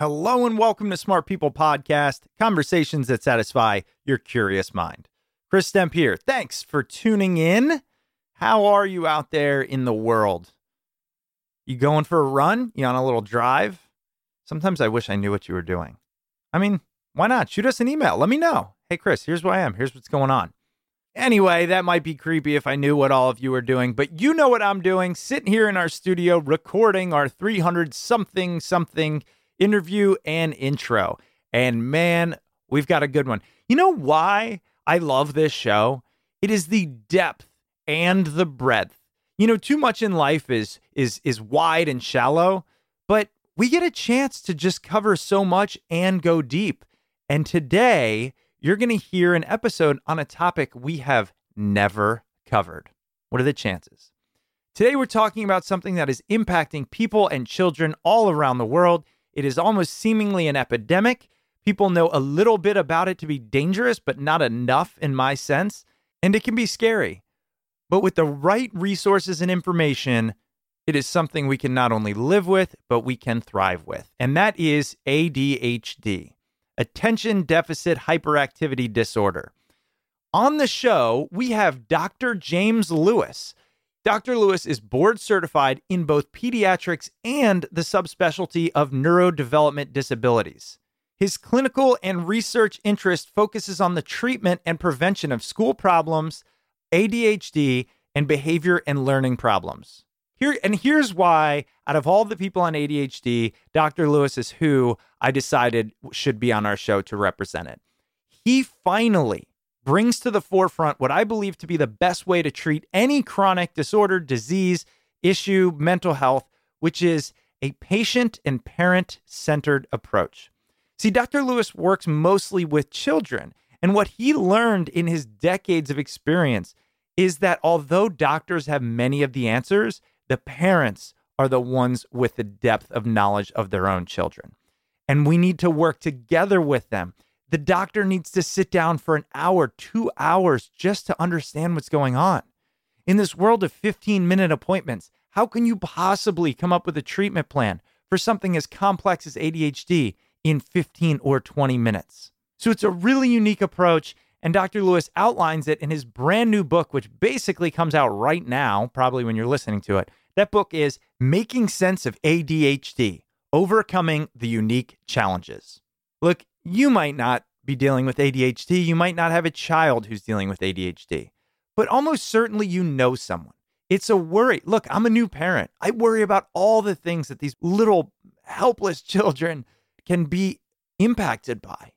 Hello and welcome to Smart People Podcast, conversations that satisfy your curious mind. Chris Stemp here. Thanks for tuning in. How are you out there in the world? You going for a run? You on a little drive? Sometimes I wish I knew what you were doing. I mean, why not? Shoot us an email. Let me know. Hey, Chris, here's where I am. Here's what's going on. Anyway, that might be creepy if I knew what all of you are doing, but you know what I'm doing. Sitting here in our studio recording our 300 something something interview and intro. And man, we've got a good one. You know why I love this show? It is the depth and the breadth. You know, too much in life is is is wide and shallow, but we get a chance to just cover so much and go deep. And today, you're going to hear an episode on a topic we have never covered. What are the chances? Today, we're talking about something that is impacting people and children all around the world. It is almost seemingly an epidemic. People know a little bit about it to be dangerous, but not enough in my sense. And it can be scary. But with the right resources and information, it is something we can not only live with, but we can thrive with. And that is ADHD, Attention Deficit Hyperactivity Disorder. On the show, we have Dr. James Lewis. Dr. Lewis is board certified in both pediatrics and the subspecialty of neurodevelopment disabilities. His clinical and research interest focuses on the treatment and prevention of school problems, ADHD, and behavior and learning problems. Here and here's why out of all the people on ADHD, Dr. Lewis is who I decided should be on our show to represent it. He finally brings to the forefront what I believe to be the best way to treat any chronic disorder, disease, issue, mental health, which is a patient and parent centered approach. See, Dr. Lewis works mostly with children, and what he learned in his decades of experience is that although doctors have many of the answers, the parents are the ones with the depth of knowledge of their own children. And we need to work together with them the doctor needs to sit down for an hour, two hours just to understand what's going on. In this world of 15 minute appointments, how can you possibly come up with a treatment plan for something as complex as ADHD in 15 or 20 minutes? So it's a really unique approach. And Dr. Lewis outlines it in his brand new book, which basically comes out right now, probably when you're listening to it. That book is Making Sense of ADHD Overcoming the Unique Challenges. Look, you might not be dealing with ADHD. You might not have a child who's dealing with ADHD, but almost certainly you know someone. It's a worry. Look, I'm a new parent. I worry about all the things that these little helpless children can be impacted by.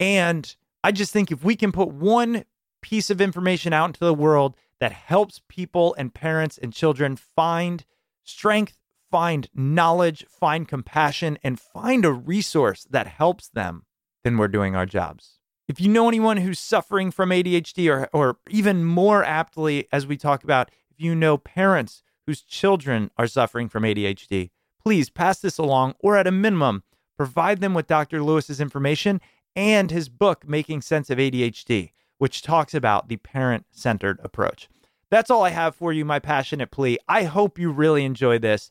And I just think if we can put one piece of information out into the world that helps people and parents and children find strength, find knowledge, find compassion, and find a resource that helps them, then we're doing our jobs. If you know anyone who's suffering from ADHD, or, or even more aptly, as we talk about, if you know parents whose children are suffering from ADHD, please pass this along, or at a minimum, provide them with Dr. Lewis's information and his book, Making Sense of ADHD, which talks about the parent centered approach. That's all I have for you, my passionate plea. I hope you really enjoy this.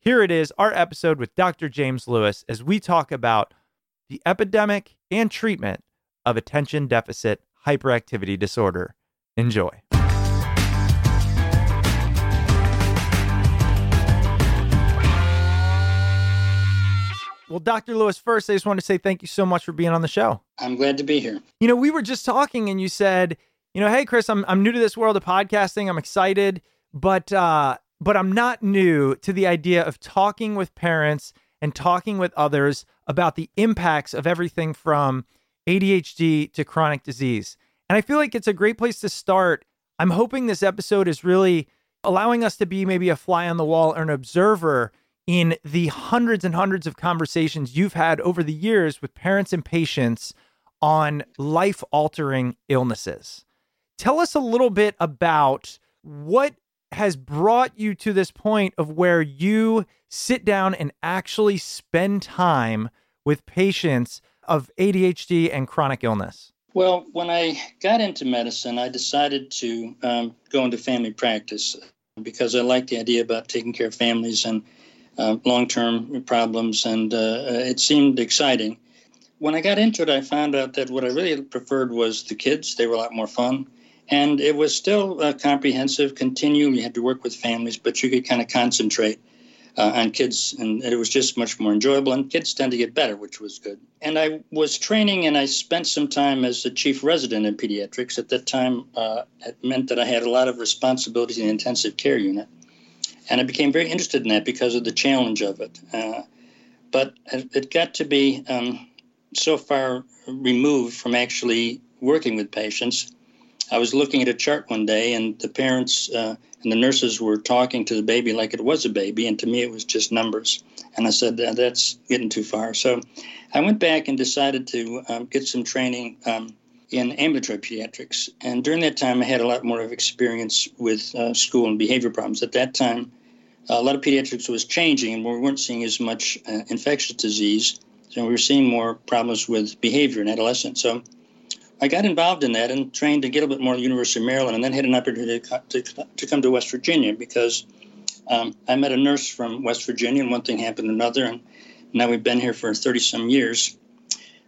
Here it is, our episode with Dr. James Lewis, as we talk about the epidemic and treatment of attention deficit hyperactivity disorder. Enjoy. Well, Dr. Lewis, first, I just want to say thank you so much for being on the show. I'm glad to be here. You know, we were just talking and you said, you know, hey Chris, I'm I'm new to this world of podcasting. I'm excited, but uh but I'm not new to the idea of talking with parents and talking with others about the impacts of everything from ADHD to chronic disease. And I feel like it's a great place to start. I'm hoping this episode is really allowing us to be maybe a fly on the wall or an observer in the hundreds and hundreds of conversations you've had over the years with parents and patients on life altering illnesses. Tell us a little bit about what has brought you to this point of where you sit down and actually spend time with patients of ADHD and chronic illness. Well, when I got into medicine, I decided to um, go into family practice because I like the idea about taking care of families and uh, long term problems, and uh, it seemed exciting. When I got into it, I found out that what I really preferred was the kids. They were a lot more fun. And it was still uh, comprehensive, continuum. You had to work with families, but you could kind of concentrate uh, on kids, and it was just much more enjoyable. And kids tend to get better, which was good. And I was training, and I spent some time as the chief resident in pediatrics. At that time, uh, it meant that I had a lot of responsibilities in the intensive care unit. And I became very interested in that because of the challenge of it. Uh, but it got to be um, so far removed from actually working with patients I was looking at a chart one day, and the parents uh, and the nurses were talking to the baby like it was a baby, and to me it was just numbers. And I said, that's getting too far. So I went back and decided to um, get some training um, in ambulatory pediatrics. And during that time, I had a lot more of experience with uh, school and behavior problems. At that time, a lot of pediatrics was changing, and we weren't seeing as much uh, infectious disease. So we were seeing more problems with behavior in adolescents. So I got involved in that and trained a bit more at the University of Maryland, and then had an opportunity to, to, to come to West Virginia because um, I met a nurse from West Virginia, and one thing happened to another, and now we've been here for 30 some years.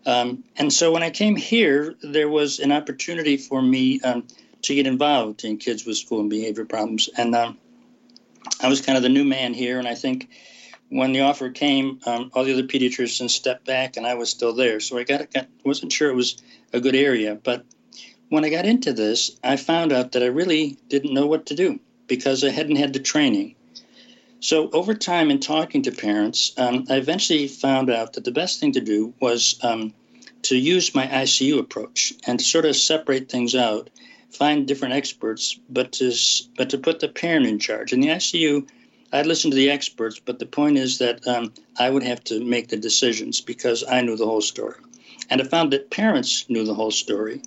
Um, and so when I came here, there was an opportunity for me um, to get involved in kids with school and behavior problems. And um, I was kind of the new man here, and I think when the offer came, um, all the other pediatricians stepped back, and I was still there. So I got, got wasn't sure it was a good area. But when I got into this, I found out that I really didn't know what to do because I hadn't had the training. So over time, in talking to parents, um, I eventually found out that the best thing to do was um, to use my ICU approach and sort of separate things out, find different experts, but to but to put the parent in charge. In the ICU, I'd listen to the experts, but the point is that um, I would have to make the decisions because I knew the whole story. And I found that parents knew the whole story.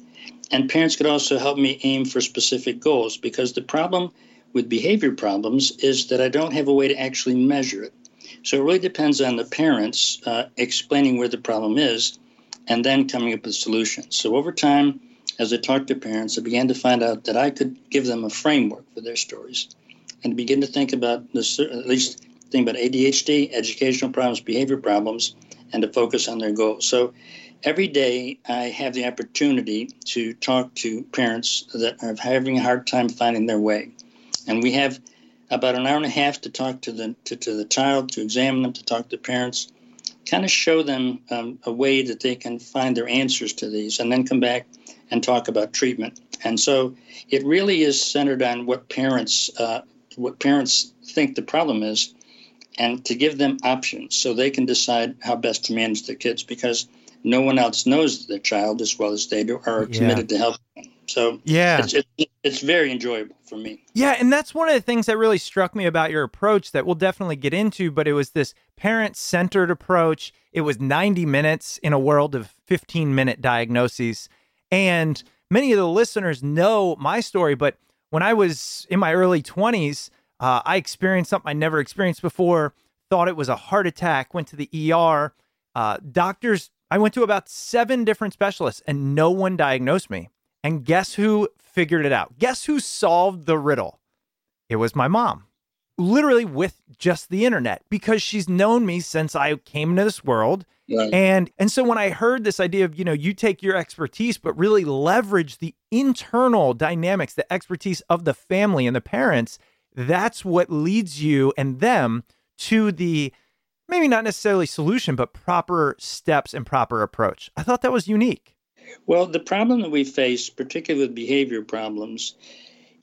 And parents could also help me aim for specific goals because the problem with behavior problems is that I don't have a way to actually measure it. So it really depends on the parents uh, explaining where the problem is and then coming up with solutions. So over time, as I talked to parents, I began to find out that I could give them a framework for their stories and begin to think about this, at least think about ADHD, educational problems, behavior problems, and to focus on their goals. So every day I have the opportunity to talk to parents that are having a hard time finding their way. And we have about an hour and a half to talk to the, to, to the child, to examine them, to talk to parents, kind of show them um, a way that they can find their answers to these, and then come back and talk about treatment. And so it really is centered on what parents uh, what parents think the problem is, and to give them options so they can decide how best to manage their kids because no one else knows their child as well as they do are Yeah. committed to helping them. So Yeah. it's, it's, it's very enjoyable for me. Yeah, and that's one of the things that really struck me about your approach that we'll definitely get into, but it was this parent centered approach. It was 90 minutes in a world of 15 minute diagnoses. And many of the listeners know my story, but when I was in my early 20s, uh, I experienced something I never experienced before, thought it was a heart attack, went to the ER. Uh, doctors, I went to about seven different specialists and no one diagnosed me. And guess who figured it out? Guess who solved the riddle? It was my mom. Literally with just the internet because she's known me since I came into this world. Right. And and so when I heard this idea of, you know, you take your expertise but really leverage the internal dynamics, the expertise of the family and the parents, that's what leads you and them to the maybe not necessarily solution but proper steps and proper approach. I thought that was unique. Well, the problem that we face, particularly with behavior problems,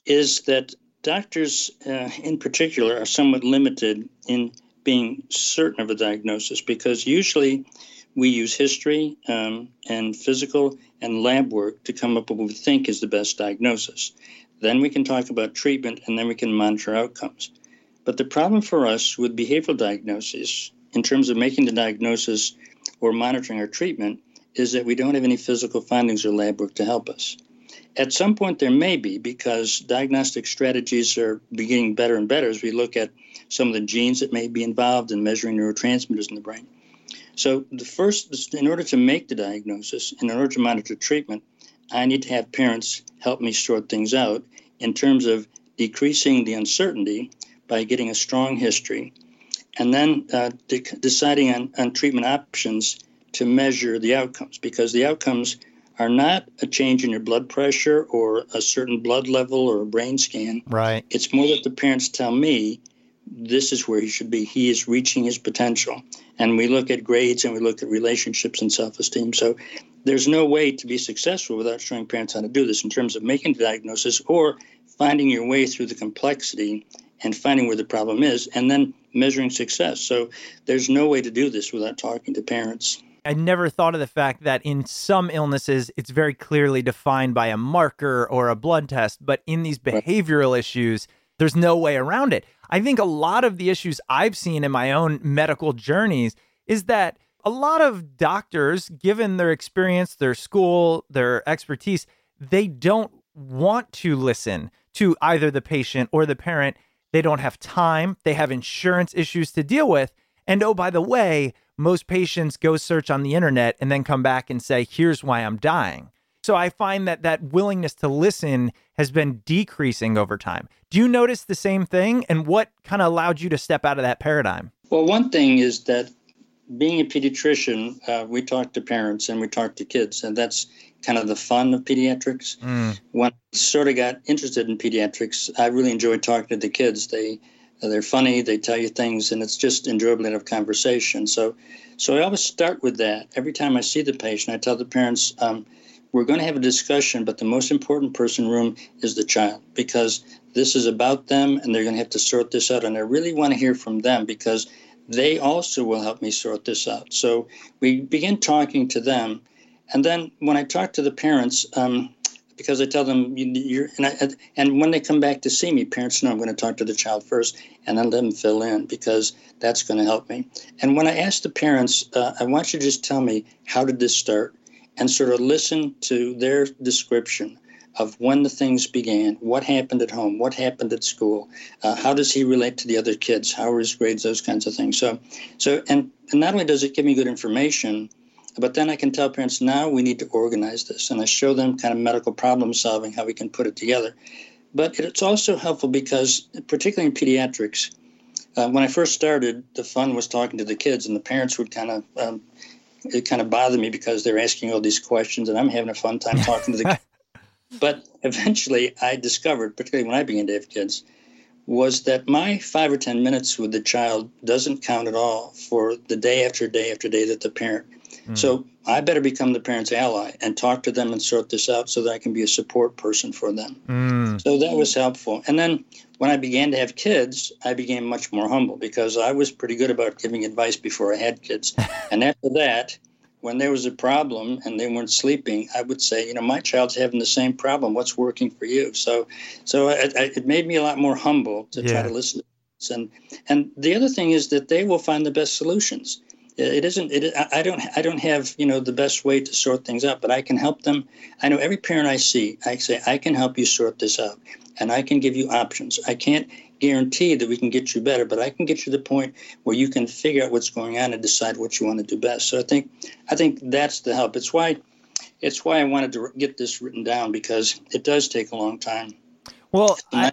is that doctors uh, in particular are somewhat limited in being certain of a diagnosis because usually we use history um, and physical and lab work to come up with what we think is the best diagnosis. Then we can talk about treatment and then we can monitor outcomes. But the problem for us with behavioral diagnoses, in terms of making the diagnosis or monitoring our treatment, is that we don't have any physical findings or lab work to help us. At some point, there may be because diagnostic strategies are getting better and better as we look at some of the genes that may be involved in measuring neurotransmitters in the brain. So, the first, in order to make the diagnosis, in order to monitor treatment, I need to have parents help me sort things out in terms of decreasing the uncertainty by getting a strong history and then uh, de- deciding on, on treatment options to measure the outcomes because the outcomes are not a change in your blood pressure or a certain blood level or a brain scan. Right. It's more that the parents tell me this is where he should be. He is reaching his potential. And we look at grades and we look at relationships and self esteem. So there's no way to be successful without showing parents how to do this in terms of making the diagnosis or finding your way through the complexity and finding where the problem is and then measuring success. So there's no way to do this without talking to parents. I never thought of the fact that in some illnesses, it's very clearly defined by a marker or a blood test, but in these behavioral issues, there's no way around it. I think a lot of the issues I've seen in my own medical journeys is that a lot of doctors, given their experience, their school, their expertise, they don't want to listen to either the patient or the parent. They don't have time, they have insurance issues to deal with. And oh, by the way, most patients go search on the internet and then come back and say, here's why I'm dying. So I find that that willingness to listen has been decreasing over time. Do you notice the same thing? And what kind of allowed you to step out of that paradigm? Well, one thing is that being a pediatrician, uh, we talk to parents and we talk to kids, and that's kind of the fun of pediatrics. When I sort of got interested in pediatrics, I really enjoyed talking to the kids. They they're funny, they tell you things, and it's just enjoyable enough conversation. So, so I always start with that. Every time I see the patient, I tell the parents, um, we're going to have a discussion, but the most important person in the room is the child because this is about them and they're going to have to sort this out. And I really want to hear from them because they also will help me sort this out. So we begin talking to them. And then when I talk to the parents, um, because I tell them you, you're, and, I, and when they come back to see me, parents know I'm going to talk to the child first, and then let them fill in because that's going to help me. And when I ask the parents, uh, I want you to just tell me how did this start, and sort of listen to their description of when the things began, what happened at home, what happened at school, uh, how does he relate to the other kids, how are his grades, those kinds of things. So, so and, and not only does it give me good information, but then I can tell parents now we need to organize this, and I show them kind of medical problem solving, how we can put it together. But it's also helpful because, particularly in pediatrics, uh, when I first started, the fun was talking to the kids, and the parents would kind of um, it kind of bothered me because they're asking all these questions, and I'm having a fun time talking to the. Kids. But eventually, I discovered, particularly when I began to have kids, was that my five or ten minutes with the child doesn't count at all for the day after day after day that the parent. Mm. So I better become the parent's ally and talk to them and sort this out so that I can be a support person for them. Mm. So that was helpful. And then when I began to have kids, I became much more humble because I was pretty good about giving advice before I had kids. and after that, when there was a problem and they weren't sleeping, I would say, you know, my child's having the same problem. What's working for you? So, so it, it made me a lot more humble to yeah. try to listen. And and the other thing is that they will find the best solutions Uh, it isn't it i don't i don't have you know the best way to sort things out but i can help them. I know every parent i see i say i can help you sort this out and i can give you options. I can't guarantee that we can get you better but i can get you to the point where you can figure out what's going on and decide what you want to do best. So i think i think that's the help. It's why it's why i wanted to get this written down because it does take a long time. Well I,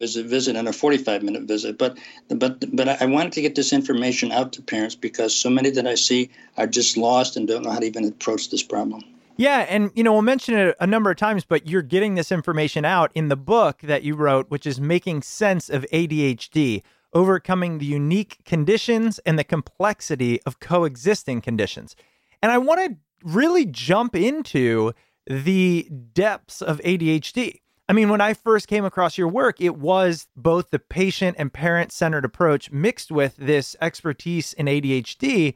visit visit and a 45 minute visit but but but i wanted to get this information out to parents because so many that i see are just lost and don't know how to even approach this problem. Yeah and you know we'll mention it a number of times but you're getting this information out in the book that you wrote which is making sense of adhd overcoming the unique conditions and the complexity of coexisting conditions. And i want to really jump into the depths of adhd I mean, when I first came across your work, it was both the patient and parent centered approach mixed with this expertise in ADHD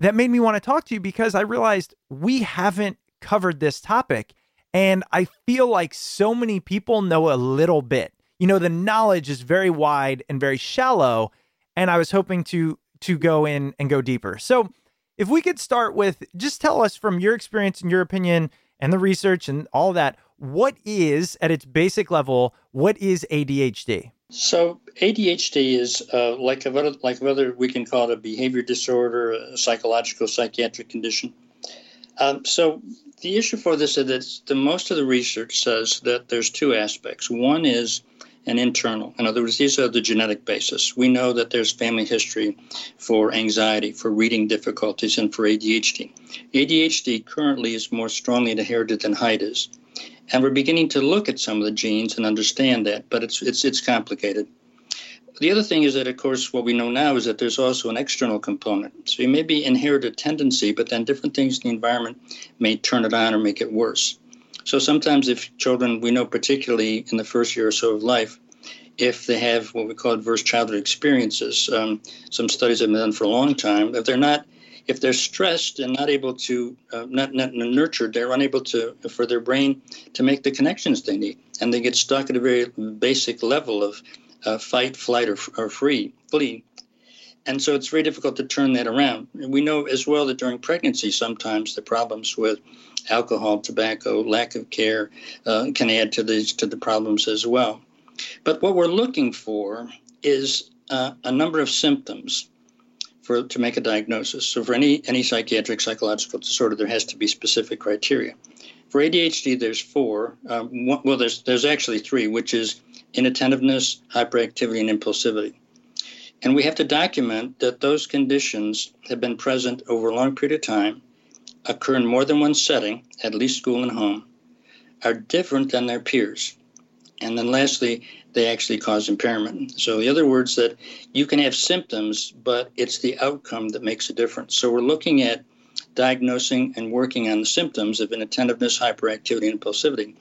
that made me want to talk to you because I realized we haven't covered this topic. And I feel like so many people know a little bit. You know, the knowledge is very wide and very shallow. And I was hoping to to go in and go deeper. So if we could start with just tell us from your experience and your opinion and the research and all that, what is, at its basic level, what is ADHD? So ADHD is uh, like like other we can call it a behavior disorder, a psychological psychiatric condition. Um, so the issue for this is that the most of the research says that there's two aspects. One is an internal. In other words, these are the genetic basis. We know that there's family history for anxiety, for reading difficulties, and for ADHD. ADHD currently is more strongly inherited than height is. And we're beginning to look at some of the genes and understand that, but it's it's it's complicated. The other thing is that, of course, what we know now is that there's also an external component. So you may be inherited tendency, but then different things in the environment may turn it on or make it worse. So sometimes, if children, we know particularly in the first year or so of life, if they have what we call adverse childhood experiences, um, some studies have been done for a long time, if they're not if they're stressed and not able to uh, not, not nurtured they're unable to for their brain to make the connections they need. And they get stuck at a very basic level of uh, fight flight or, or free flee. And so it's very difficult to turn that around. And we know as well that during pregnancy sometimes the problems with alcohol tobacco lack of care uh, can add to these to the problems as well. But what we're looking for is uh, a number of symptoms for to make a diagnosis. So for any any psychiatric psychological disorder, there has to be specific criteria. For ADHD, there's four. Um, one, well, there's there's actually three, which is inattentiveness, hyperactivity, and impulsivity. And we have to document that those conditions have been present over a long period of time, occur in more than one setting, at least school and home, are different than their peers. And then lastly, they actually cause impairment. So, in other words, that you can have symptoms, but it's the outcome that makes a difference. So, we're looking at diagnosing and working on the symptoms of inattentiveness, hyperactivity, and impulsivity.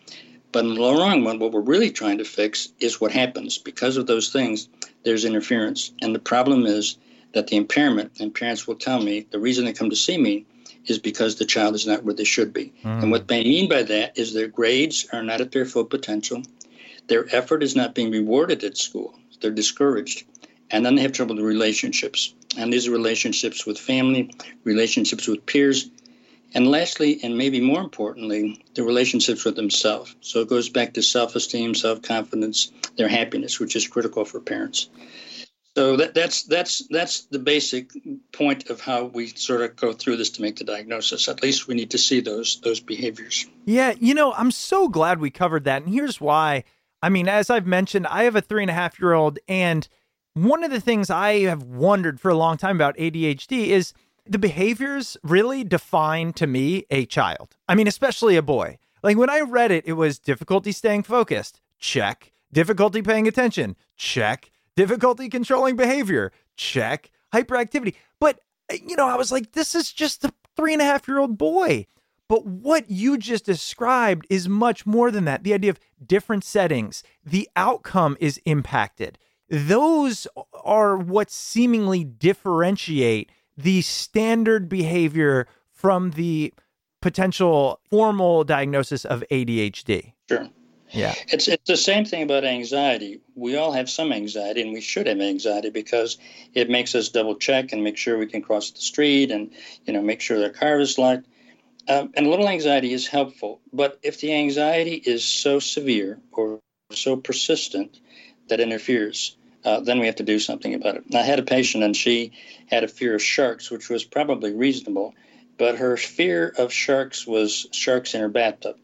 But in the long run, what we're really trying to fix is what happens. Because of those things, there's interference. And the problem is that the impairment, and parents will tell me, the reason they come to see me is because the child is not where they should be. Mm. And what they mean by that is their grades are not at their full potential their effort is not being rewarded at school. They're discouraged. And then they have trouble with relationships. And these are relationships with family, relationships with peers, and lastly, and maybe more importantly, the relationships with themselves. So it goes back to self esteem, self confidence, their happiness, which is critical for parents. So that, that's that's that's the basic point of how we sort of go through this to make the diagnosis. At least we need to see those those behaviors. Yeah, you know, I'm so glad we covered that, and here's why. I mean, as I've mentioned, I have a three and a half year old, and one of the things I have wondered for a long time about ADHD is the behaviors really define to me a child. I mean, especially a boy. Like when I read it, it was difficulty staying focused. Check. Difficulty paying attention. Check. Difficulty controlling behavior. Check. Hyperactivity. But, you know, I was like, this is just a three and a half year old boy. But what you just described is much more than that. The idea of different settings, the outcome is impacted. Those are what seemingly differentiate the standard behavior from the potential formal diagnosis of ADHD. Sure. Yeah. It's it's the same thing about anxiety. We all have some anxiety and we should have anxiety because it makes us double check and make sure we can cross the street and you know make sure the car is locked. Um, and a little anxiety is helpful, but if the anxiety is so severe or so persistent that interferes, uh, then we have to do something about it. I had a patient and she had a fear of sharks, which was probably reasonable, but her fear of sharks was sharks in her bathtub.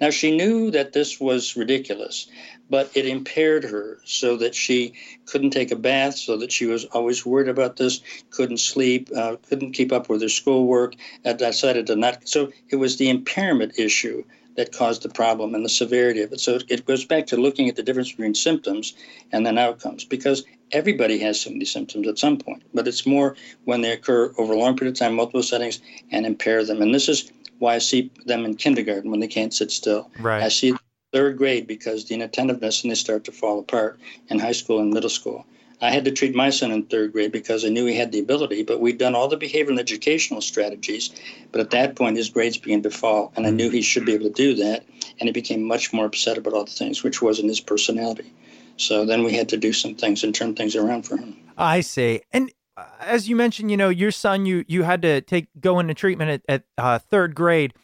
Now, she knew that this was ridiculous, but it impaired her so that she couldn't take a bath, so that she was always worried about this, couldn't sleep, uh, couldn't keep up with her schoolwork, and decided to not. So it was the impairment issue that caused the problem and the severity of it. So it goes back to looking at the difference between symptoms and then outcomes because everybody has some of these symptoms at some point, but it's more when they occur over a long period of time, multiple settings, and impair them. And this is why I see them in kindergarten when they can't sit still. Right. I see third grade because the inattentiveness and they start to fall apart in high school and middle school. I had to treat my son in third grade because I knew he had the ability, but we'd done all the behavioral and educational strategies. But at that point, his grades began to fall, and I knew he should be able to do that. And he became much more upset about all the things, which wasn't his personality. So then we had to do some things and turn things around for him. I see. And as you mentioned, you know, your son, you you had to take go into treatment at, at uh, third grade.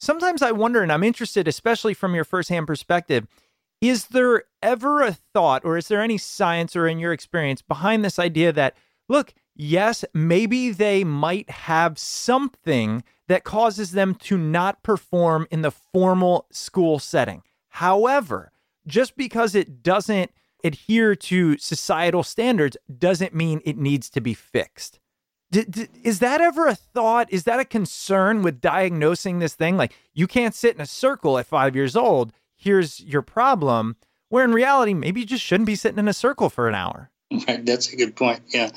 Sometimes I wonder, and I'm interested, especially from your firsthand perspective, is there ever a thought, or is there any science, or in your experience, behind this idea that look, yes, maybe they might have something that causes them to not perform in the formal school setting. However, just because it doesn't adhere to societal standards doesn't mean it needs to be fixed. D- d- is that ever a thought? Is that a concern with diagnosing this thing? Like, you can't sit in a circle at five years old. Here's your problem. Where in reality, maybe you just shouldn't be sitting in a circle for an hour. Right. That's a good point. Yeah.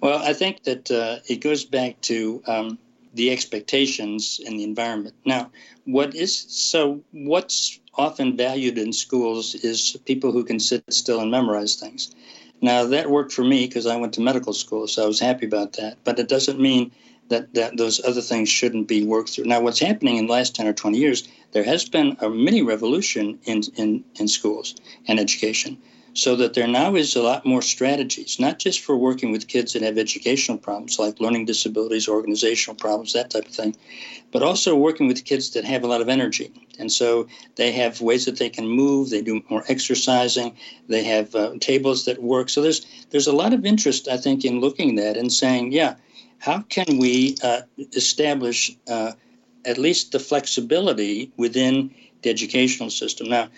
Well, I think that uh, it goes back to um, the expectations in the environment. Now, what is so? What's often valued in schools is people who can sit still and memorize things. Now, that worked for me because I went to medical school, so I was happy about that. But it doesn't mean that, that those other things shouldn't be worked through. Now, what's happening in the last 10 or 20 years, there has been a mini revolution in, in, in schools and education so that there now is a lot more strategies, not just for working with kids that have educational problems like learning disabilities, organizational problems, that type of thing, but also working with kids that have a lot of energy. And so they have ways that they can move, they do more exercising, they have uh, tables that work. So there's there's a lot of interest, I think, in looking at that and saying, yeah, how can we uh, establish uh, at least the flexibility within the educational system? Now,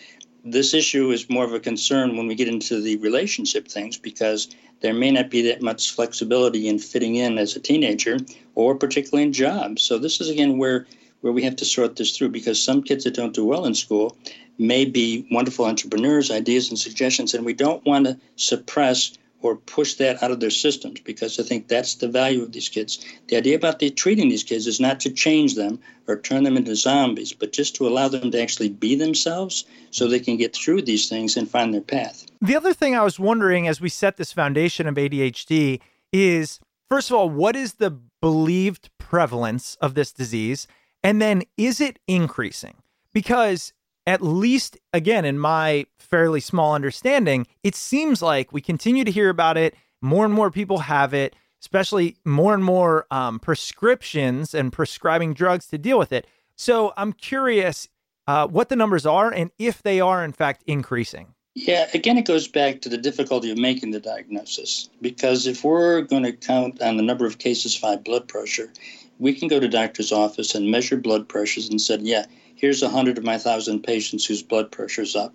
this issue is more of a concern when we get into the relationship things because there may not be that much flexibility in fitting in as a teenager or particularly in jobs. So this is again where where we have to sort this through because some kids that don't do well in school may be wonderful entrepreneurs, ideas and suggestions, and we don't want to suppress or push that out of their systems because I think that's the value of these kids. The idea about the, treating these kids is not to change them or turn them into zombies, but just to allow them to actually be themselves so they can get through these things and find their path. The other thing I was wondering as we set this foundation of ADHD is first of all, what is the believed prevalence of this disease? And then is it increasing? Because at least again in my fairly small understanding it seems like we continue to hear about it more and more people have it especially more and more um, prescriptions and prescribing drugs to deal with it. So i'm curious uh, what the numbers are and if they are in fact increasing. Yeah again it goes back to the difficulty of making the diagnosis because if we're going to count on the number of cases by blood pressure we can go to doctor's office and measure blood pressures and said yeah here's 100 of my 1,000 patients whose blood pressure is up.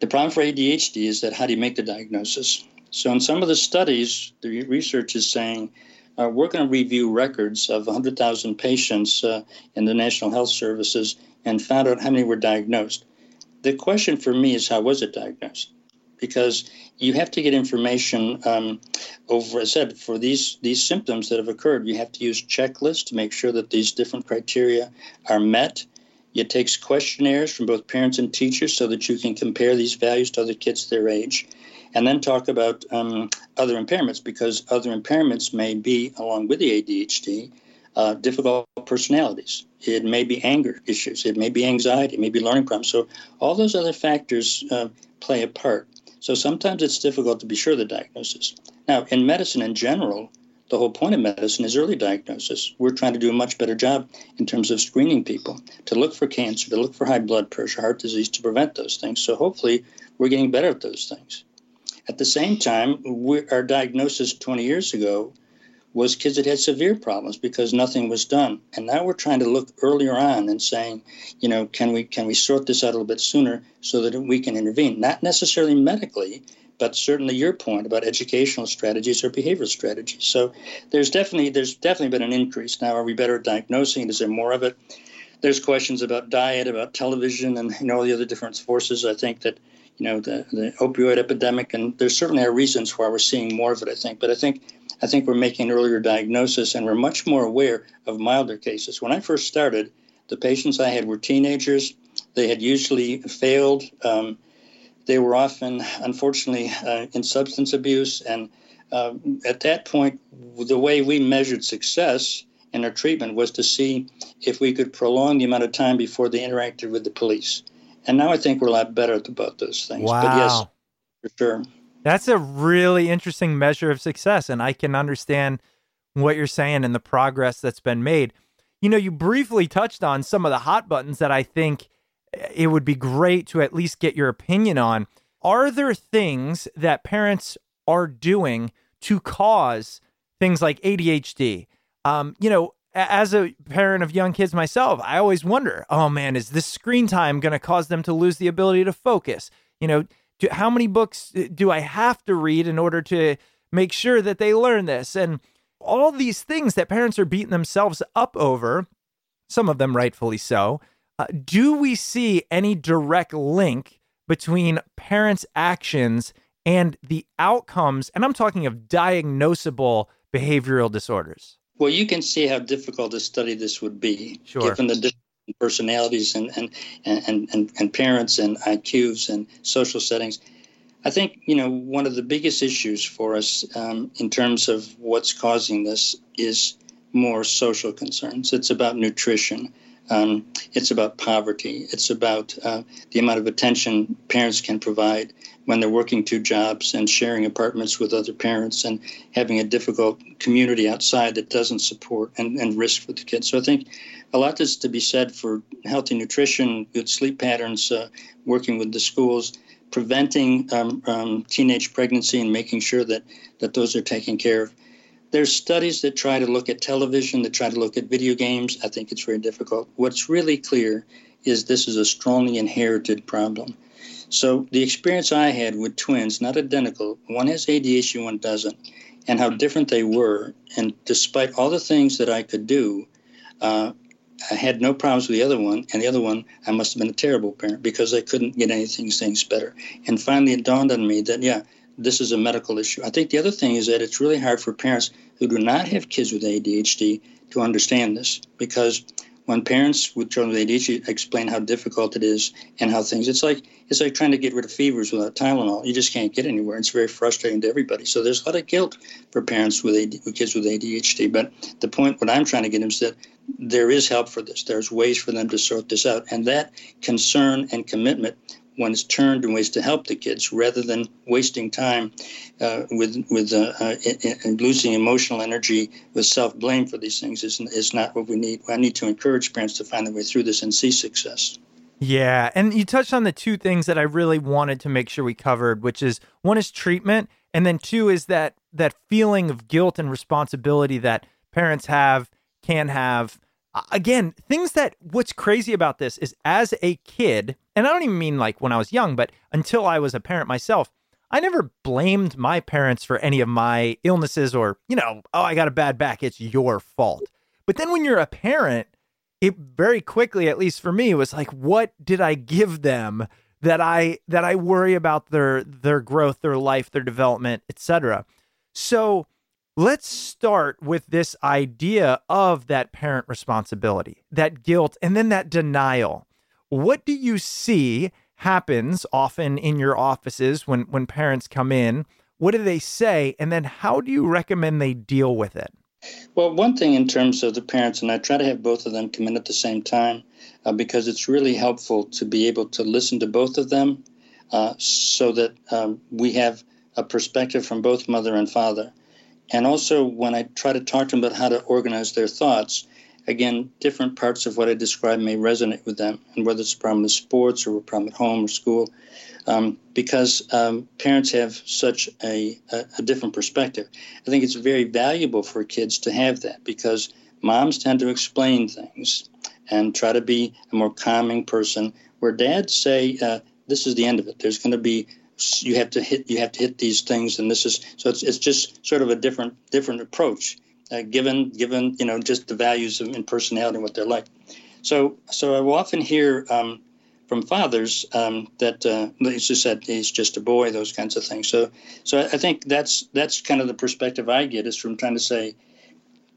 The problem for ADHD is that how do you make the diagnosis? So, in some of the studies, the research is saying uh, we're going to review records of 100,000 patients uh, in the National Health Services and found out how many were diagnosed. The question for me is how was it diagnosed? Because you have to get information um, over, I said, for these, these symptoms that have occurred, you have to use checklists to make sure that these different criteria are met. It takes questionnaires from both parents and teachers so that you can compare these values to other kids their age and then talk about um, other impairments because other impairments may be, along with the ADHD, uh, difficult personalities. It may be anger issues. It may be anxiety. It may be learning problems. So all those other factors uh, play a part. So sometimes it's difficult to be sure of the diagnosis. Now, in medicine in general, the whole point of medicine is early diagnosis. We're trying to do a much better job in terms of screening people to look for cancer, to look for high blood pressure, heart disease, to prevent those things. So hopefully, we're getting better at those things. At the same time, our diagnosis 20 years ago was kids that had severe problems because nothing was done. And now we're trying to look earlier on and saying, you know, can we can we sort this out a little bit sooner so that we can intervene? Not necessarily medically, but certainly your point about educational strategies or behavioral strategies. So there's definitely there's definitely been an increase. Now, are we better at diagnosing? Is there more of it? There's questions about diet, about television, and you know all the other different forces. I think that you know the, the opioid epidemic, and there certainly are reasons why we're seeing more of it. I think, but I think I think we're making earlier diagnosis, and we're much more aware of milder cases. When I first started, the patients I had were teenagers. They had usually failed. Um, they were often, unfortunately, uh, in substance abuse, and uh, at that point, the way we measured success in our treatment was to see if we could prolong the amount of time before they interacted with the police. And now I think we're a lot better about those things. Wow. But yes, for sure. That's a really interesting measure of success. And I can understand what you're saying and the progress that's been made. You know, you briefly touched on some of the hot buttons that I think it would be great to at least get your opinion on. Are there things that parents are doing to cause things like ADHD? Um, you know, as a parent of young kids myself, I always wonder, oh man, is this screen time going to cause them to lose the ability to focus? You know, do, how many books uh, do I have to read in order to make sure that they learn this? And all these things that parents are beating themselves up over, some of them rightfully so. Uh, do we see any direct link between parents' actions and the outcomes? And I'm talking of diagnosable behavioral disorders. Well, you can see how difficult a study this would be, sure. given the different personalities and, and, and, and, and parents and IQs and social settings. I think, you know, one of the biggest issues for us um, in terms of what's causing this is more social concerns. It's about nutrition. Um, it's about poverty. It's about uh, the amount of attention parents can provide when they're working two jobs and sharing apartments with other parents and having a difficult community outside that doesn't support and, and risk for the kids. So I think a lot is to be said for healthy nutrition, good sleep patterns, uh, working with the schools, preventing um, um, teenage pregnancy and making sure that, that those are taken care of. There's studies that try to look at television, that try to look at video games. I think it's very difficult. What's really clear is this is a strongly inherited problem. So the experience I had with twins, not identical, one has ADHD, one doesn't, and how different they were. And despite all the things that I could do, uh, I had no problems with the other one, and the other one, I must have been a terrible parent because I couldn't get anything things better. And finally, it dawned on me that yeah, this is a medical issue. I think the other thing is that it's really hard for parents who do not have kids with ADHD to understand this because when parents with children with ADHD explain how difficult it is and how things, it's like it's like trying to get rid of fevers without Tylenol. You just can't get anywhere. It's very frustrating to everybody. So there's a lot of guilt for parents with, AD, with kids with ADHD. But the point, what I'm trying to get is that there is help for this. There's ways for them to sort this out, and that concern and commitment it's turned in ways to help the kids rather than wasting time uh, with with uh, uh, losing emotional energy with self blame for these things is, is not what we need. I need to encourage parents to find their way through this and see success. Yeah, and you touched on the two things that I really wanted to make sure we covered, which is one is treatment, and then two is that that feeling of guilt and responsibility that parents have can have again, things that what's crazy about this is as a kid, and I don't even mean like when I was young, but until I was a parent myself, I never blamed my parents for any of my illnesses or, you know, oh, I got a bad back. It's your fault. But then when you're a parent, it very quickly, at least for me, was like, what did I give them that I that I worry about their their growth, their life, their development, etc. So let's start with this idea of that parent responsibility, that guilt, and then that denial. What do you see happens often in your offices when when parents come in? What do they say, and then how do you recommend they deal with it? Well, one thing in terms of the parents, and I try to have both of them come in at the same time uh, because it's really helpful to be able to listen to both of them uh, so that um, we have a perspective from both mother and father. And also, when I try to talk to them about how to organize their thoughts, again, different parts of what I describe may resonate with them, and whether it's a problem with sports or a problem at home or school, um, because um, parents have such a, a, a, different perspective. I think it's very valuable for kids to have that because moms tend to explain things and try to be a more calming person, where dads say, uh, "This is the end of it. There's going to be." You have to hit. You have to hit these things, and this is so. It's, it's just sort of a different different approach uh, given given you know just the values of, and personality and what they're like. So so I will often hear um, from fathers um, that uh, as you said he's just a boy, those kinds of things. So so I think that's that's kind of the perspective I get is from trying to say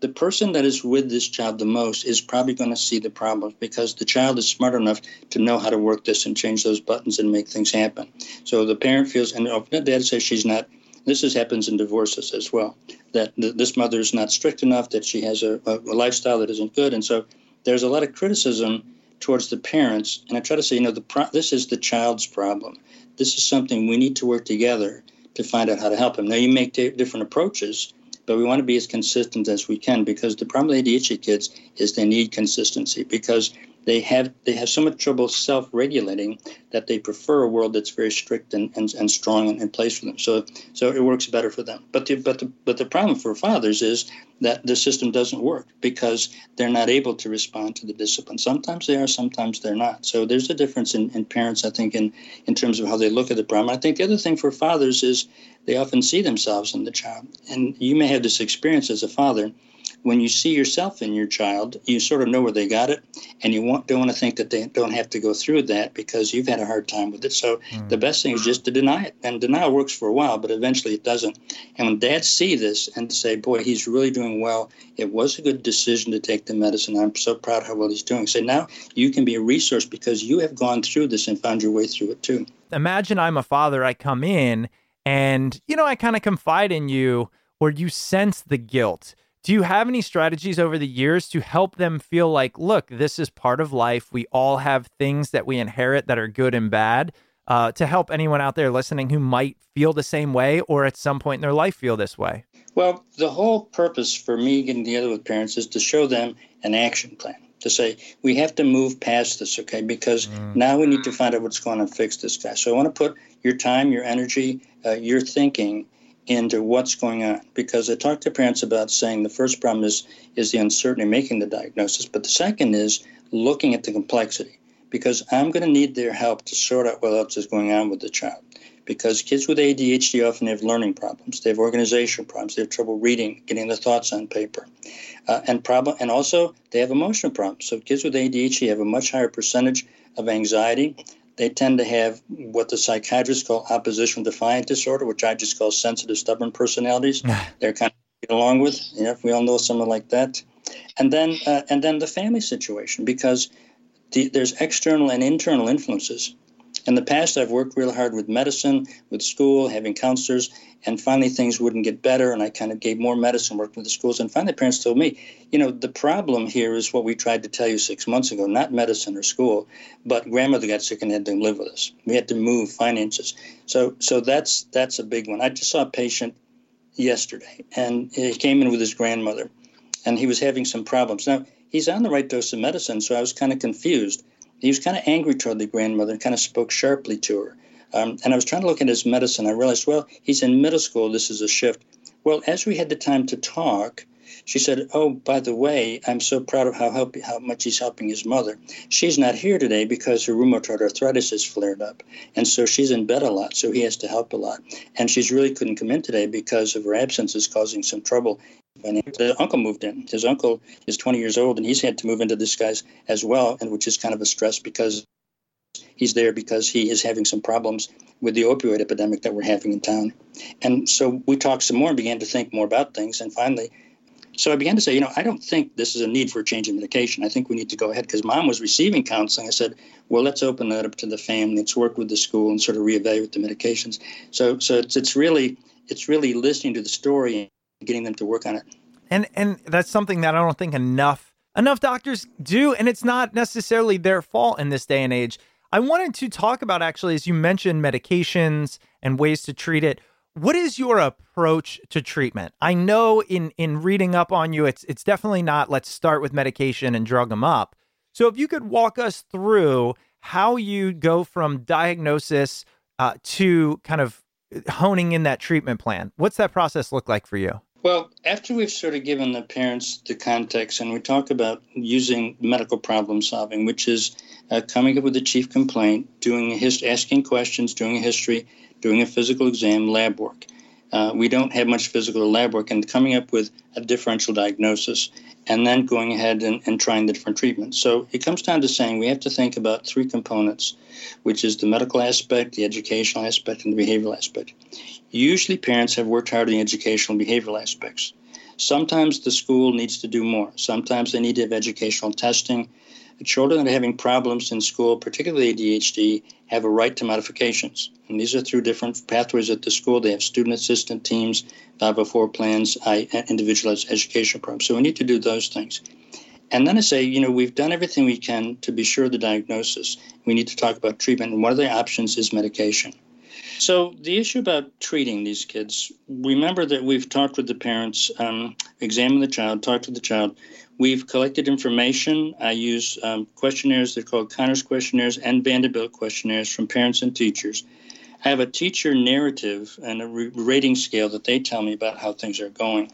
the person that is with this child the most is probably going to see the problems because the child is smart enough to know how to work this and change those buttons and make things happen. So the parent feels, and oh, the dad says she's not this is, happens in divorces as well. That th- this mother is not strict enough, that she has a, a, a lifestyle that isn't good, and so there's a lot of criticism towards the parents. And I try to say, you know, the pro- this is the child's problem. This is something we need to work together to find out how to help him. Now, you make t- different approaches, but we want to be as consistent as we can because the problem with ADHD kids is they need consistency because they have they have so much trouble self-regulating that they prefer a world that's very strict and, and, and strong and in place for them. So so it works better for them. But the but the but the problem for fathers is that the system doesn't work because they're not able to respond to the discipline. Sometimes they are, sometimes they're not. So there's a difference in, in parents, I think, in, in terms of how they look at the problem. I think the other thing for fathers is they often see themselves in the child. And you may have this experience as a father when you see yourself in your child, you sort of know where they got it, and you want, don't want to think that they don't have to go through that because you've had a hard time with it. So mm. the best thing is just to deny it, and denial works for a while, but eventually it doesn't. And when dads see this and say, "Boy, he's really doing well. It was a good decision to take the medicine. I'm so proud how well he's doing." Say now you can be a resource because you have gone through this and found your way through it too. Imagine I'm a father. I come in, and you know I kind of confide in you, or you sense the guilt do you have any strategies over the years to help them feel like, look, this is part of life. We all have things that we inherit that are good and bad. Uh, to help anyone out there listening who might feel the same way or at some point in their life feel this way? Well, the whole purpose for me getting together with parents is to show them an action plan. To say we have to move past this, okay? Because mm. now we need to find out what's going on and fix this guy. So I want to put your time, your energy, uh, your thinking into what's going on because I talk to parents about saying the first problem is is the uncertainty making the diagnosis, but the second is looking at the complexity because I'm going to need their help to sort out what else is going on with the child. Because kids with ADHD often have learning problems, they have organization problems, they have trouble reading, getting their thoughts on paper, uh, and problem, and also they have emotional problems. So kids with ADHD have a much higher percentage of anxiety they tend to have what the psychiatrists call oppositional defiant disorder, which I just call sensitive, stubborn personalities. They're kind of get along with. You know, we all know someone like that. And then, uh, and then the family situation, because the, there's external and internal influences in the past, I've worked real hard with medicine, with school, having counselors, and finally things wouldn't get better. And I kind of gave more medicine, worked with the schools. And finally, parents told me, you know, the problem here is what we tried to tell you six months ago, not medicine or school, but grandmother got sick and had to live with us. We had to move finances. So, so that's that's a big one. I just saw a patient yesterday, and he came in with his grandmother, and he was having some problems. Now, he's on the right dose of medicine, so I was kind of confused he was kind of angry toward the grandmother and kind of spoke sharply to her. Um, and I was trying to look at his medicine. I realized, well, he's in middle school. This is a shift. Well, as we had the time to talk, She said, "Oh, by the way, I'm so proud of how help, how much he's helping his mother. She's not here today because her rheumatoid arthritis has flared up, and so she's in bed a lot. So he has to help a lot. And she's really couldn't come in today because of her absence is causing some trouble." And his uh, uncle moved in. His uncle is 20 years old, and he's had to move into this guy's as well, and which is kind of a stress because he's there because he is having some problems with the opioid epidemic that we're having in town. And so we talked some more and began to think more about things. And finally, so I began to say, you know, I don't think this is a need for a change in medication. I think we need to go ahead because mom was receiving counseling. I said, well, let's open that up to the family. Let's work with the school and sort of reevaluate the medications. So, so it's it's really it's really listening to the story getting them to work on it. And and that's something that I don't think enough enough doctors do, and it's not necessarily their fault in this day and age. I wanted to talk about actually, as you mentioned, medications and ways to treat it. What is your approach to treatment? I know in in reading up on you, it's it's definitely not let's start with medication and drug them up. So if you could walk us through how you go from diagnosis uh, to kind of honing in that treatment plan, what's that process look like for you? Well, after we've sort of given the parents the context and we talk about using medical problem solving, which is uh, coming up with a chief complaint, doing a his- asking questions, doing a history, doing a physical exam, lab work. Uh, we don't have much physical lab work and coming up with a differential diagnosis and then going ahead and, and trying the different treatments. So it comes down to saying we have to think about three components, which is the medical aspect, the educational aspect, and the behavioral aspect. Usually, parents have worked hard on the educational and behavioral aspects. Sometimes the school needs to do more. Sometimes they need to have educational testing. Children that are having problems in school, particularly ADHD, have a right to modifications. And these are through different pathways at the school. They have student assistant teams, 504 plans, I individualized education programs. So we need to do those things. And then I say, you know, we've done everything we can to be sure of the diagnosis. We need to talk about treatment. And one of the options is medication. So the issue about treating these kids, remember that we've talked with the parents, um, examined the child, talked to the child. We've collected information. I use um, questionnaires, they're called Conners questionnaires and Vanderbilt questionnaires from parents and teachers. I have a teacher narrative and a re- rating scale that they tell me about how things are going.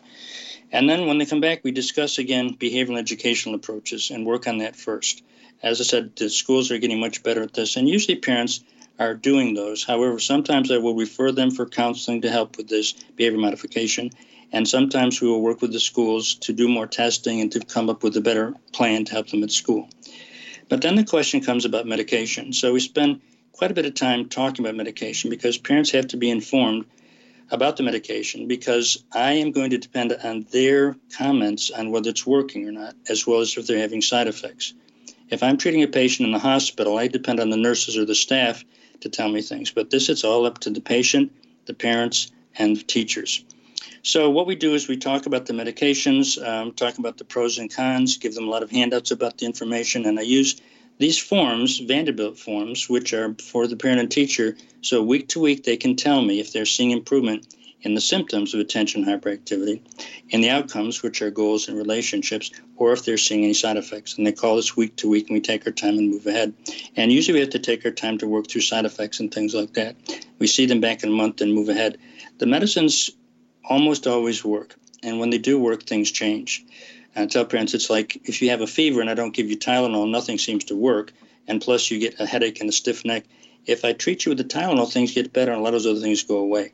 And then when they come back, we discuss again behavioral educational approaches and work on that first. As I said, the schools are getting much better at this, and usually parents are doing those. However, sometimes I will refer them for counseling to help with this behavior modification. And sometimes we will work with the schools to do more testing and to come up with a better plan to help them at school. But then the question comes about medication. So we spend quite a bit of time talking about medication because parents have to be informed about the medication because I am going to depend on their comments on whether it's working or not, as well as if they're having side effects. If I'm treating a patient in the hospital, I depend on the nurses or the staff to tell me things. But this is all up to the patient, the parents, and the teachers. So what we do is we talk about the medications, um, talk about the pros and cons, give them a lot of handouts about the information, and I use these forms, Vanderbilt forms, which are for the parent and teacher. So week to week, they can tell me if they're seeing improvement in the symptoms of attention hyperactivity, in the outcomes, which are goals and relationships, or if they're seeing any side effects. And they call us week to week, and we take our time and move ahead. And usually we have to take our time to work through side effects and things like that. We see them back in a month and move ahead. The medicines almost always work. And when they do work, things change. And I tell parents it's like if you have a fever and I don't give you Tylenol, nothing seems to work. And plus, you get a headache and a stiff neck. If I treat you with the Tylenol, things get better and a lot of those other things go away.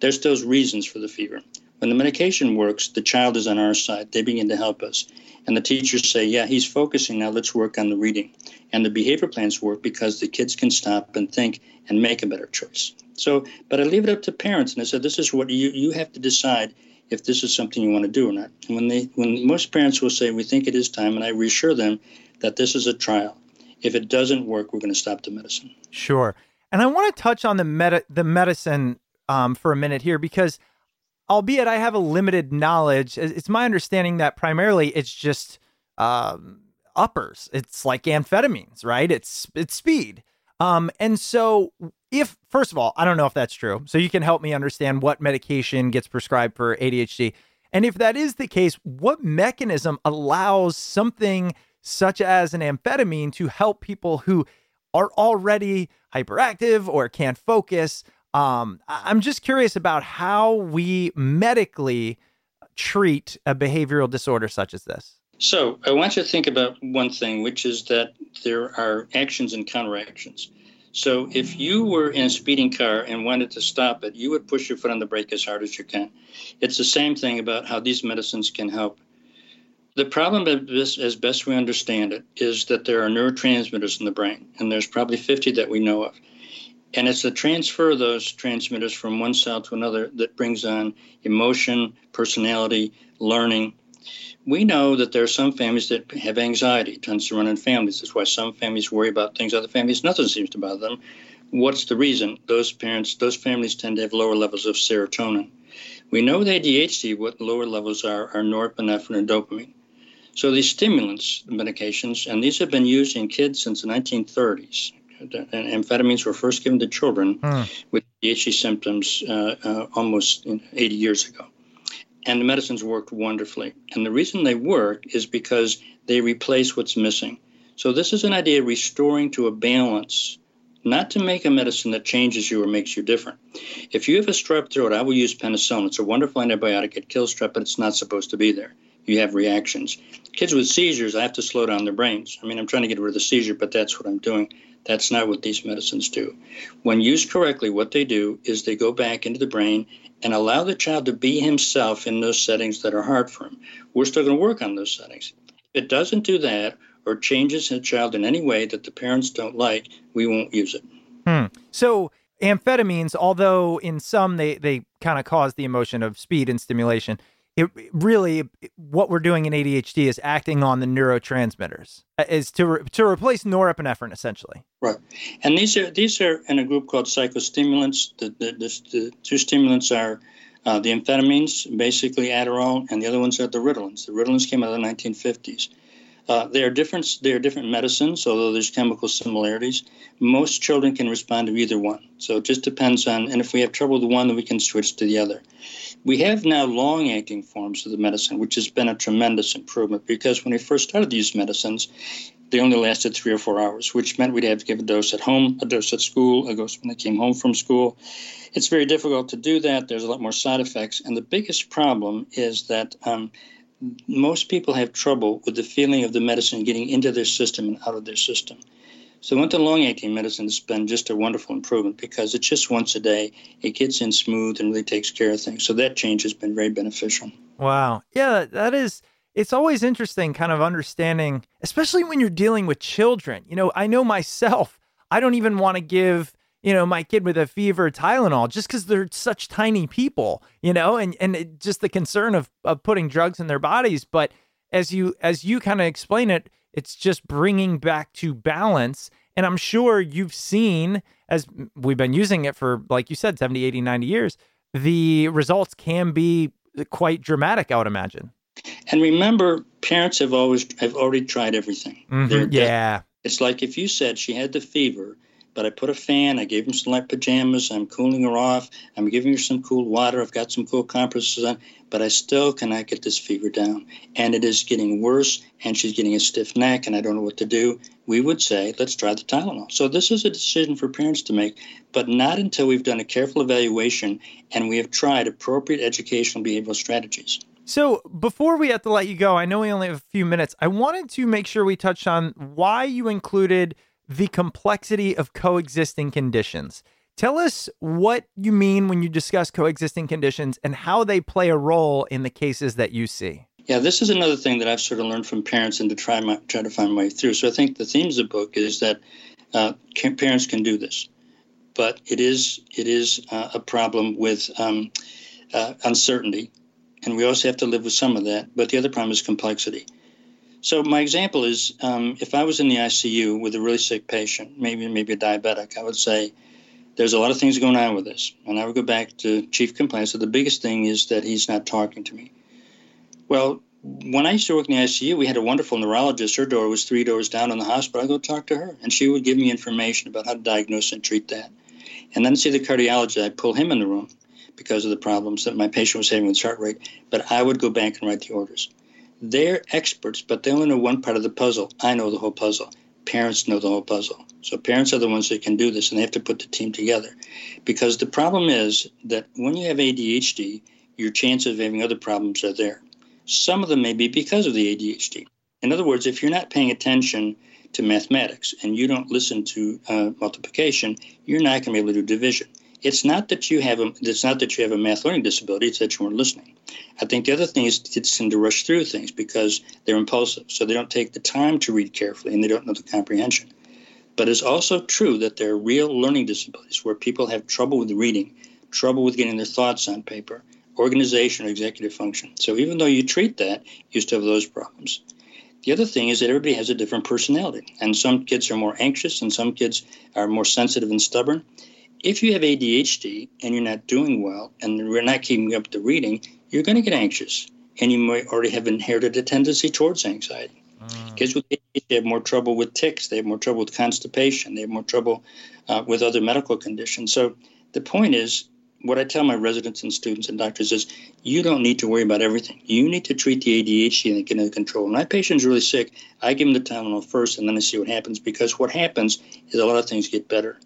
There's those reasons for the fever. When the medication works, the child is on our side. They begin to help us. And the teachers say, yeah, he's focusing now. Let's work on the reading. And the behavior plans work because the kids can stop and think and make a better choice. So, but I leave it up to parents, and I said, this is what you you have to decide if this is something you want to do or not. And when they when most parents will say we think it is time, and I reassure them that this is a trial. If it doesn't work, we're going to stop the medicine. Sure. And I want to touch on the meta the medicine um, for a minute here because, albeit I have a limited knowledge, it's my understanding that primarily it's just um, uppers. It's like amphetamines, right? It's it's speed. Um, and so if first of all, I don't know if that's true. So you can help me understand what medication gets prescribed for ADHD. And if that is the case, what mechanism allows something such as an amphetamine to help people who are already hyperactive or can't focus? Um, I'm just curious about how we medically treat a behavioral disorder such as this? So I want you to think about one thing, which is that there are actions and counteractions. So if you were in a speeding car and wanted to stop it, you would push your foot on the brake as hard as you can. It's the same thing about how these medicines can help. The problem, of this, as best we understand it, is that there are neurotransmitters in the brain, and there's probably 50 that we know of. And it's the transfer of those transmitters from one cell to another that brings on emotion, personality, learning. We know that there are some families that have anxiety, it tends to run in families. That's why some families worry about things other families, nothing seems to bother them. What's the reason? Those parents, those families tend to have lower levels of serotonin. We know with ADHD what lower levels are are norepinephrine and dopamine. So these stimulants medications, and these have been used in kids since the 1930s. Amphetamines were first given to children mm. with ADHD symptoms uh, uh, almost 80 years ago. And the medicines worked wonderfully. And the reason they work is because they replace what's missing. So this is an idea of restoring to a balance, not to make a medicine that changes you or makes you different. If you have a strep throat, I will use penicillin. It's a wonderful antibiotic. It kills strep, but it's not supposed to be there you have reactions. Kids with seizures, I have to slow down their brains. I mean, I'm trying to get rid of the seizure, but that's what I'm doing. That's not what these medicines do. When used correctly, what they do is they go back into the brain and allow the child to be himself in those settings that are hard for him. We're still going to work on those settings. If it doesn't do that or changes the child in any way that the parents don't like, we won't use it. Hmm. So, amphetamines, although in some they, they kind of cause the emotion of speed and stimulation, it really what we're doing in ADHD is acting on the neurotransmitters uh, is to re- to replace norepinephrine essentially. Right, and these are these are in a group called psychostimulants. The the, the, the two stimulants are uh, the amphetamines, basically Adderall, and the other ones are the Ritalins. The Ritalins came out in the 1950s. Uh, they are different. They are different medicines, although there's chemical similarities. Most children can respond to either one, so it just depends on. And if we have trouble with one, then we can switch to the other. We have now long-acting forms of the medicine, which has been a tremendous improvement because when we first started these medicines, they only lasted three or four hours, which meant we'd have to give a dose at home, a dose at school, a dose when they came home from school. It's very difficult to do that. There's a lot more side effects, and the biggest problem is that. Um, most people have trouble with the feeling of the medicine getting into their system and out of their system. So went to long acting medicine has been just a wonderful improvement because it's just once a day. It gets in smooth and really takes care of things. So that change has been very beneficial. Wow. Yeah, that is it's always interesting kind of understanding, especially when you're dealing with children. You know, I know myself, I don't even want to give you know, my kid with a fever, Tylenol, just because they're such tiny people, you know, and and it, just the concern of of putting drugs in their bodies. But as you as you kind of explain it, it's just bringing back to balance. And I'm sure you've seen, as we've been using it for, like you said, 70, 80, 90 years, the results can be quite dramatic, I would imagine. And remember, parents have always have already tried everything. Mm-hmm. Yeah. It's like if you said she had the fever but I put a fan, I gave him some light pajamas, I'm cooling her off, I'm giving her some cool water, I've got some cool compresses on, but I still cannot get this fever down. And it is getting worse, and she's getting a stiff neck, and I don't know what to do. We would say, let's try the Tylenol. So this is a decision for parents to make, but not until we've done a careful evaluation and we have tried appropriate educational behavioral strategies. So, before we have to let you go, I know we only have a few minutes. I wanted to make sure we touched on why you included the complexity of coexisting conditions. Tell us what you mean when you discuss coexisting conditions and how they play a role in the cases that you see. Yeah, this is another thing that I've sort of learned from parents and to try my, try to find my way through. So I think the themes of the book is that uh, can, parents can do this, but it is it is uh, a problem with um, uh, uncertainty, and we also have to live with some of that. But the other problem is complexity. So my example is, um, if I was in the ICU with a really sick patient, maybe maybe a diabetic, I would say, "There's a lot of things going on with this," and I would go back to chief complaint. So the biggest thing is that he's not talking to me. Well, when I used to work in the ICU, we had a wonderful neurologist. Her door was three doors down in the hospital. I'd go talk to her, and she would give me information about how to diagnose and treat that. And then see the cardiologist. I'd pull him in the room because of the problems that my patient was having with heart rate. But I would go back and write the orders. They're experts, but they only know one part of the puzzle. I know the whole puzzle. Parents know the whole puzzle. So parents are the ones that can do this, and they have to put the team together. Because the problem is that when you have ADHD, your chances of having other problems are there. Some of them may be because of the ADHD. In other words, if you're not paying attention to mathematics and you don't listen to uh, multiplication, you're not going to be able to do division. It's not that you have a it's not that you have a math learning disability. It's that you weren't listening. I think the other thing is kids tend to rush through things because they're impulsive, so they don't take the time to read carefully and they don't know the comprehension. But it's also true that there are real learning disabilities where people have trouble with reading, trouble with getting their thoughts on paper, organization or executive function. So even though you treat that, you still have those problems. The other thing is that everybody has a different personality, and some kids are more anxious, and some kids are more sensitive and stubborn. If you have ADHD and you're not doing well, and we're not keeping up the reading, you're going to get anxious, and you might already have inherited a tendency towards anxiety. Mm. Kids with ADHD have more trouble with tics, they have more trouble with constipation, they have more trouble uh, with other medical conditions. So the point is, what I tell my residents and students and doctors is you don't need to worry about everything. You need to treat the ADHD and get it under control. When my patient's really sick, I give them the Tylenol first and then I see what happens because what happens is a lot of things get better.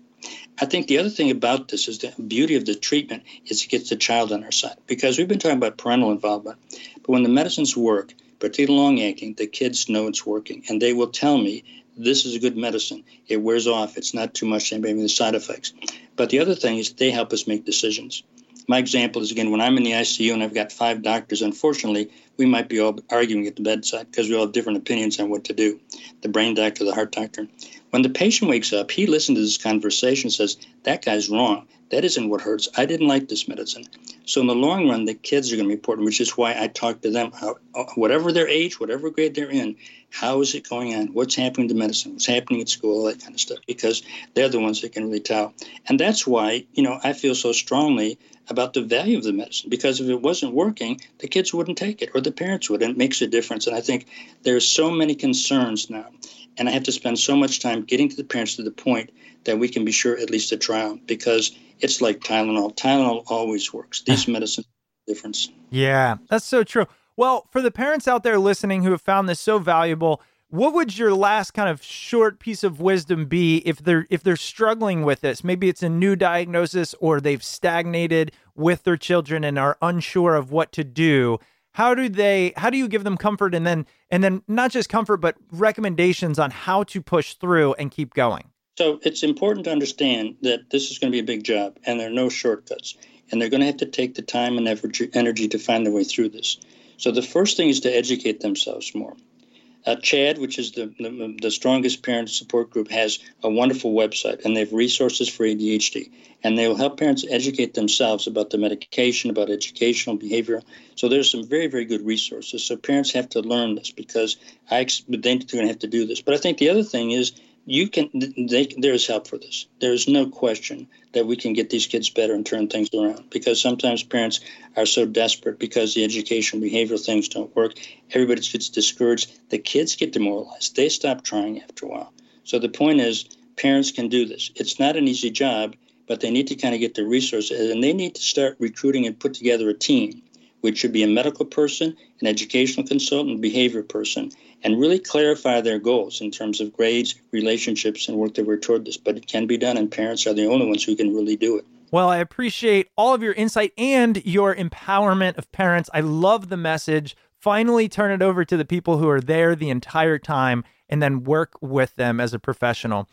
I think the other thing about this is the beauty of the treatment is it gets the child on our side because we've been talking about parental involvement. But when the medicines work, particularly long acting, the kids know it's working and they will tell me this is a good medicine. It wears off. It's not too much Maybe the side effects. But the other thing is they help us make decisions. My example is again when I'm in the ICU and I've got five doctors, unfortunately, we might be all arguing at the bedside because we all have different opinions on what to do. The brain doctor, the heart doctor. When the patient wakes up, he listens to this conversation says, That guy's wrong. That isn't what hurts. I didn't like this medicine. So in the long run, the kids are going to be important, which is why I talk to them. How, uh, whatever their age, whatever grade they're in, how is it going on? What's happening to medicine? What's happening at school? All that kind of stuff. Because they're the ones that can really tell. And that's why you know I feel so strongly about the value of the medicine. Because if it wasn't working, the kids wouldn't take it, or the parents would, and it makes a difference. And I think there's so many concerns now, and I have to spend so much time getting to the parents to the point that we can be sure at least to trial because it's like Tylenol. Tylenol always works. These medicines difference. Yeah, that's so true. Well, for the parents out there listening who have found this so valuable, what would your last kind of short piece of wisdom be if they're if they're struggling with this? Maybe it's a new diagnosis or they've stagnated with their children and are unsure of what to do. How do they how do you give them comfort and then and then not just comfort but recommendations on how to push through and keep going? So it's important to understand that this is going to be a big job and there are no shortcuts. And they're going to have to take the time and effort, energy to find their way through this. So the first thing is to educate themselves more. Uh, CHADD, which is the, the, the strongest parent support group, has a wonderful website, and they have resources for ADHD, and they will help parents educate themselves about the medication, about educational behavior. So there's some very very good resources. So parents have to learn this because I they're going to have to do this. But I think the other thing is you can they, there's help for this. There's no question that we can get these kids better and turn things around because sometimes parents are so desperate because the education behavioral things don't work. Everybody gets discouraged. The kids get demoralized. They stop trying after a while. So the point is parents can do this. It's not an easy job but they need to kind of get the resources and they need to start recruiting and put together a team which should be a medical person, an educational consultant, behavior person, and really clarify their goals in terms of grades, relationships, and work that we're toward this. But it can be done, and parents are the only ones who can really do it. Well, I appreciate all of your insight and your empowerment of parents. I love the message. Finally, turn it over to the people who are there the entire time and then work with them as a professional.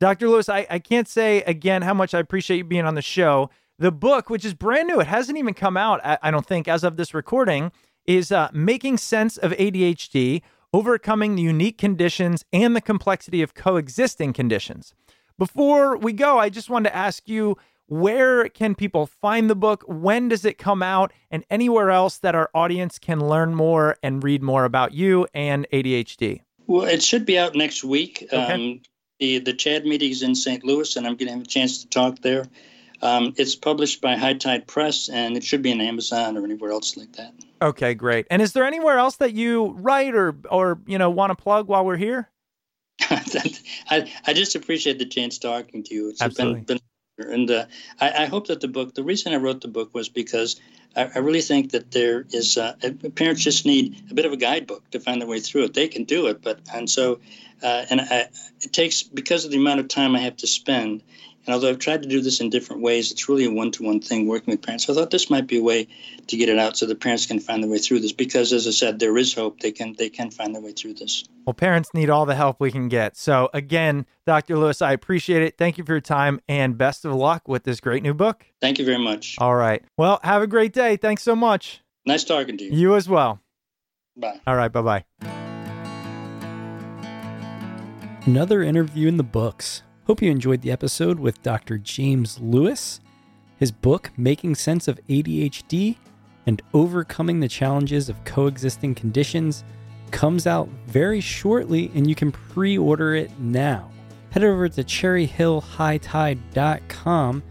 Dr. Lewis, I, I can't say again how much I appreciate you being on the show. The book, which is brand new, it hasn't even come out, I don't think, as of this recording, is uh, Making Sense of ADHD Overcoming the Unique Conditions and the Complexity of Coexisting Conditions. Before we go, I just wanted to ask you where can people find the book? When does it come out? And anywhere else that our audience can learn more and read more about you and ADHD? Well, it should be out next week. Okay. Um, the, the CHADD meeting is in St. Louis, and I'm going to have a chance to talk there. Um, it's published by High Tide Press, and it should be on Amazon or anywhere else like that. Okay, great. And is there anywhere else that you write or or you know want to plug while we're here? I I just appreciate the chance talking to you. It's Absolutely. been, been and uh, I, I, hope that the book. The reason I wrote the book was because I, I really think that there is uh, parents just need a bit of a guidebook to find their way through it. They can do it, but and so uh, and I, it takes because of the amount of time I have to spend And although I've tried to do this in different ways, it's really a one to one thing working with parents. So I thought this might be a way to get it out so the parents can find their way through this because as I said, there is hope. They can they can find their way through this. Well, parents need all the help we can get. So again, Dr. Lewis, I appreciate it. Thank you for your time and best of luck with this great new book. Thank you very much. All right. Well, have a great day. Thanks so much. Nice talking to you. You as well. Bye. All right. Bye bye. Another interview in the books. Hope you enjoyed the episode with Dr. James Lewis. His book, Making Sense of ADHD and Overcoming the Challenges of Coexisting Conditions, comes out very shortly and you can pre order it now. Head over to cherryhillhightide.com,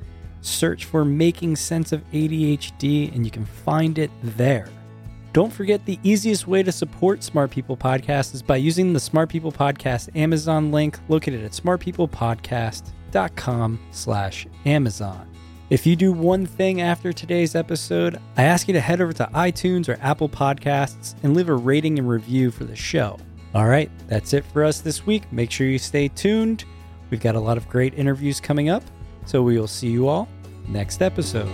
search for Making Sense of ADHD, and you can find it there. Don't forget the easiest way to support Smart People Podcast is by using the Smart People Podcast Amazon link located at smartpeoplepodcast.com slash Amazon. If you do one thing after today's episode, I ask you to head over to iTunes or Apple Podcasts and leave a rating and review for the show. All right, that's it for us this week. Make sure you stay tuned. We've got a lot of great interviews coming up, so we will see you all next episode.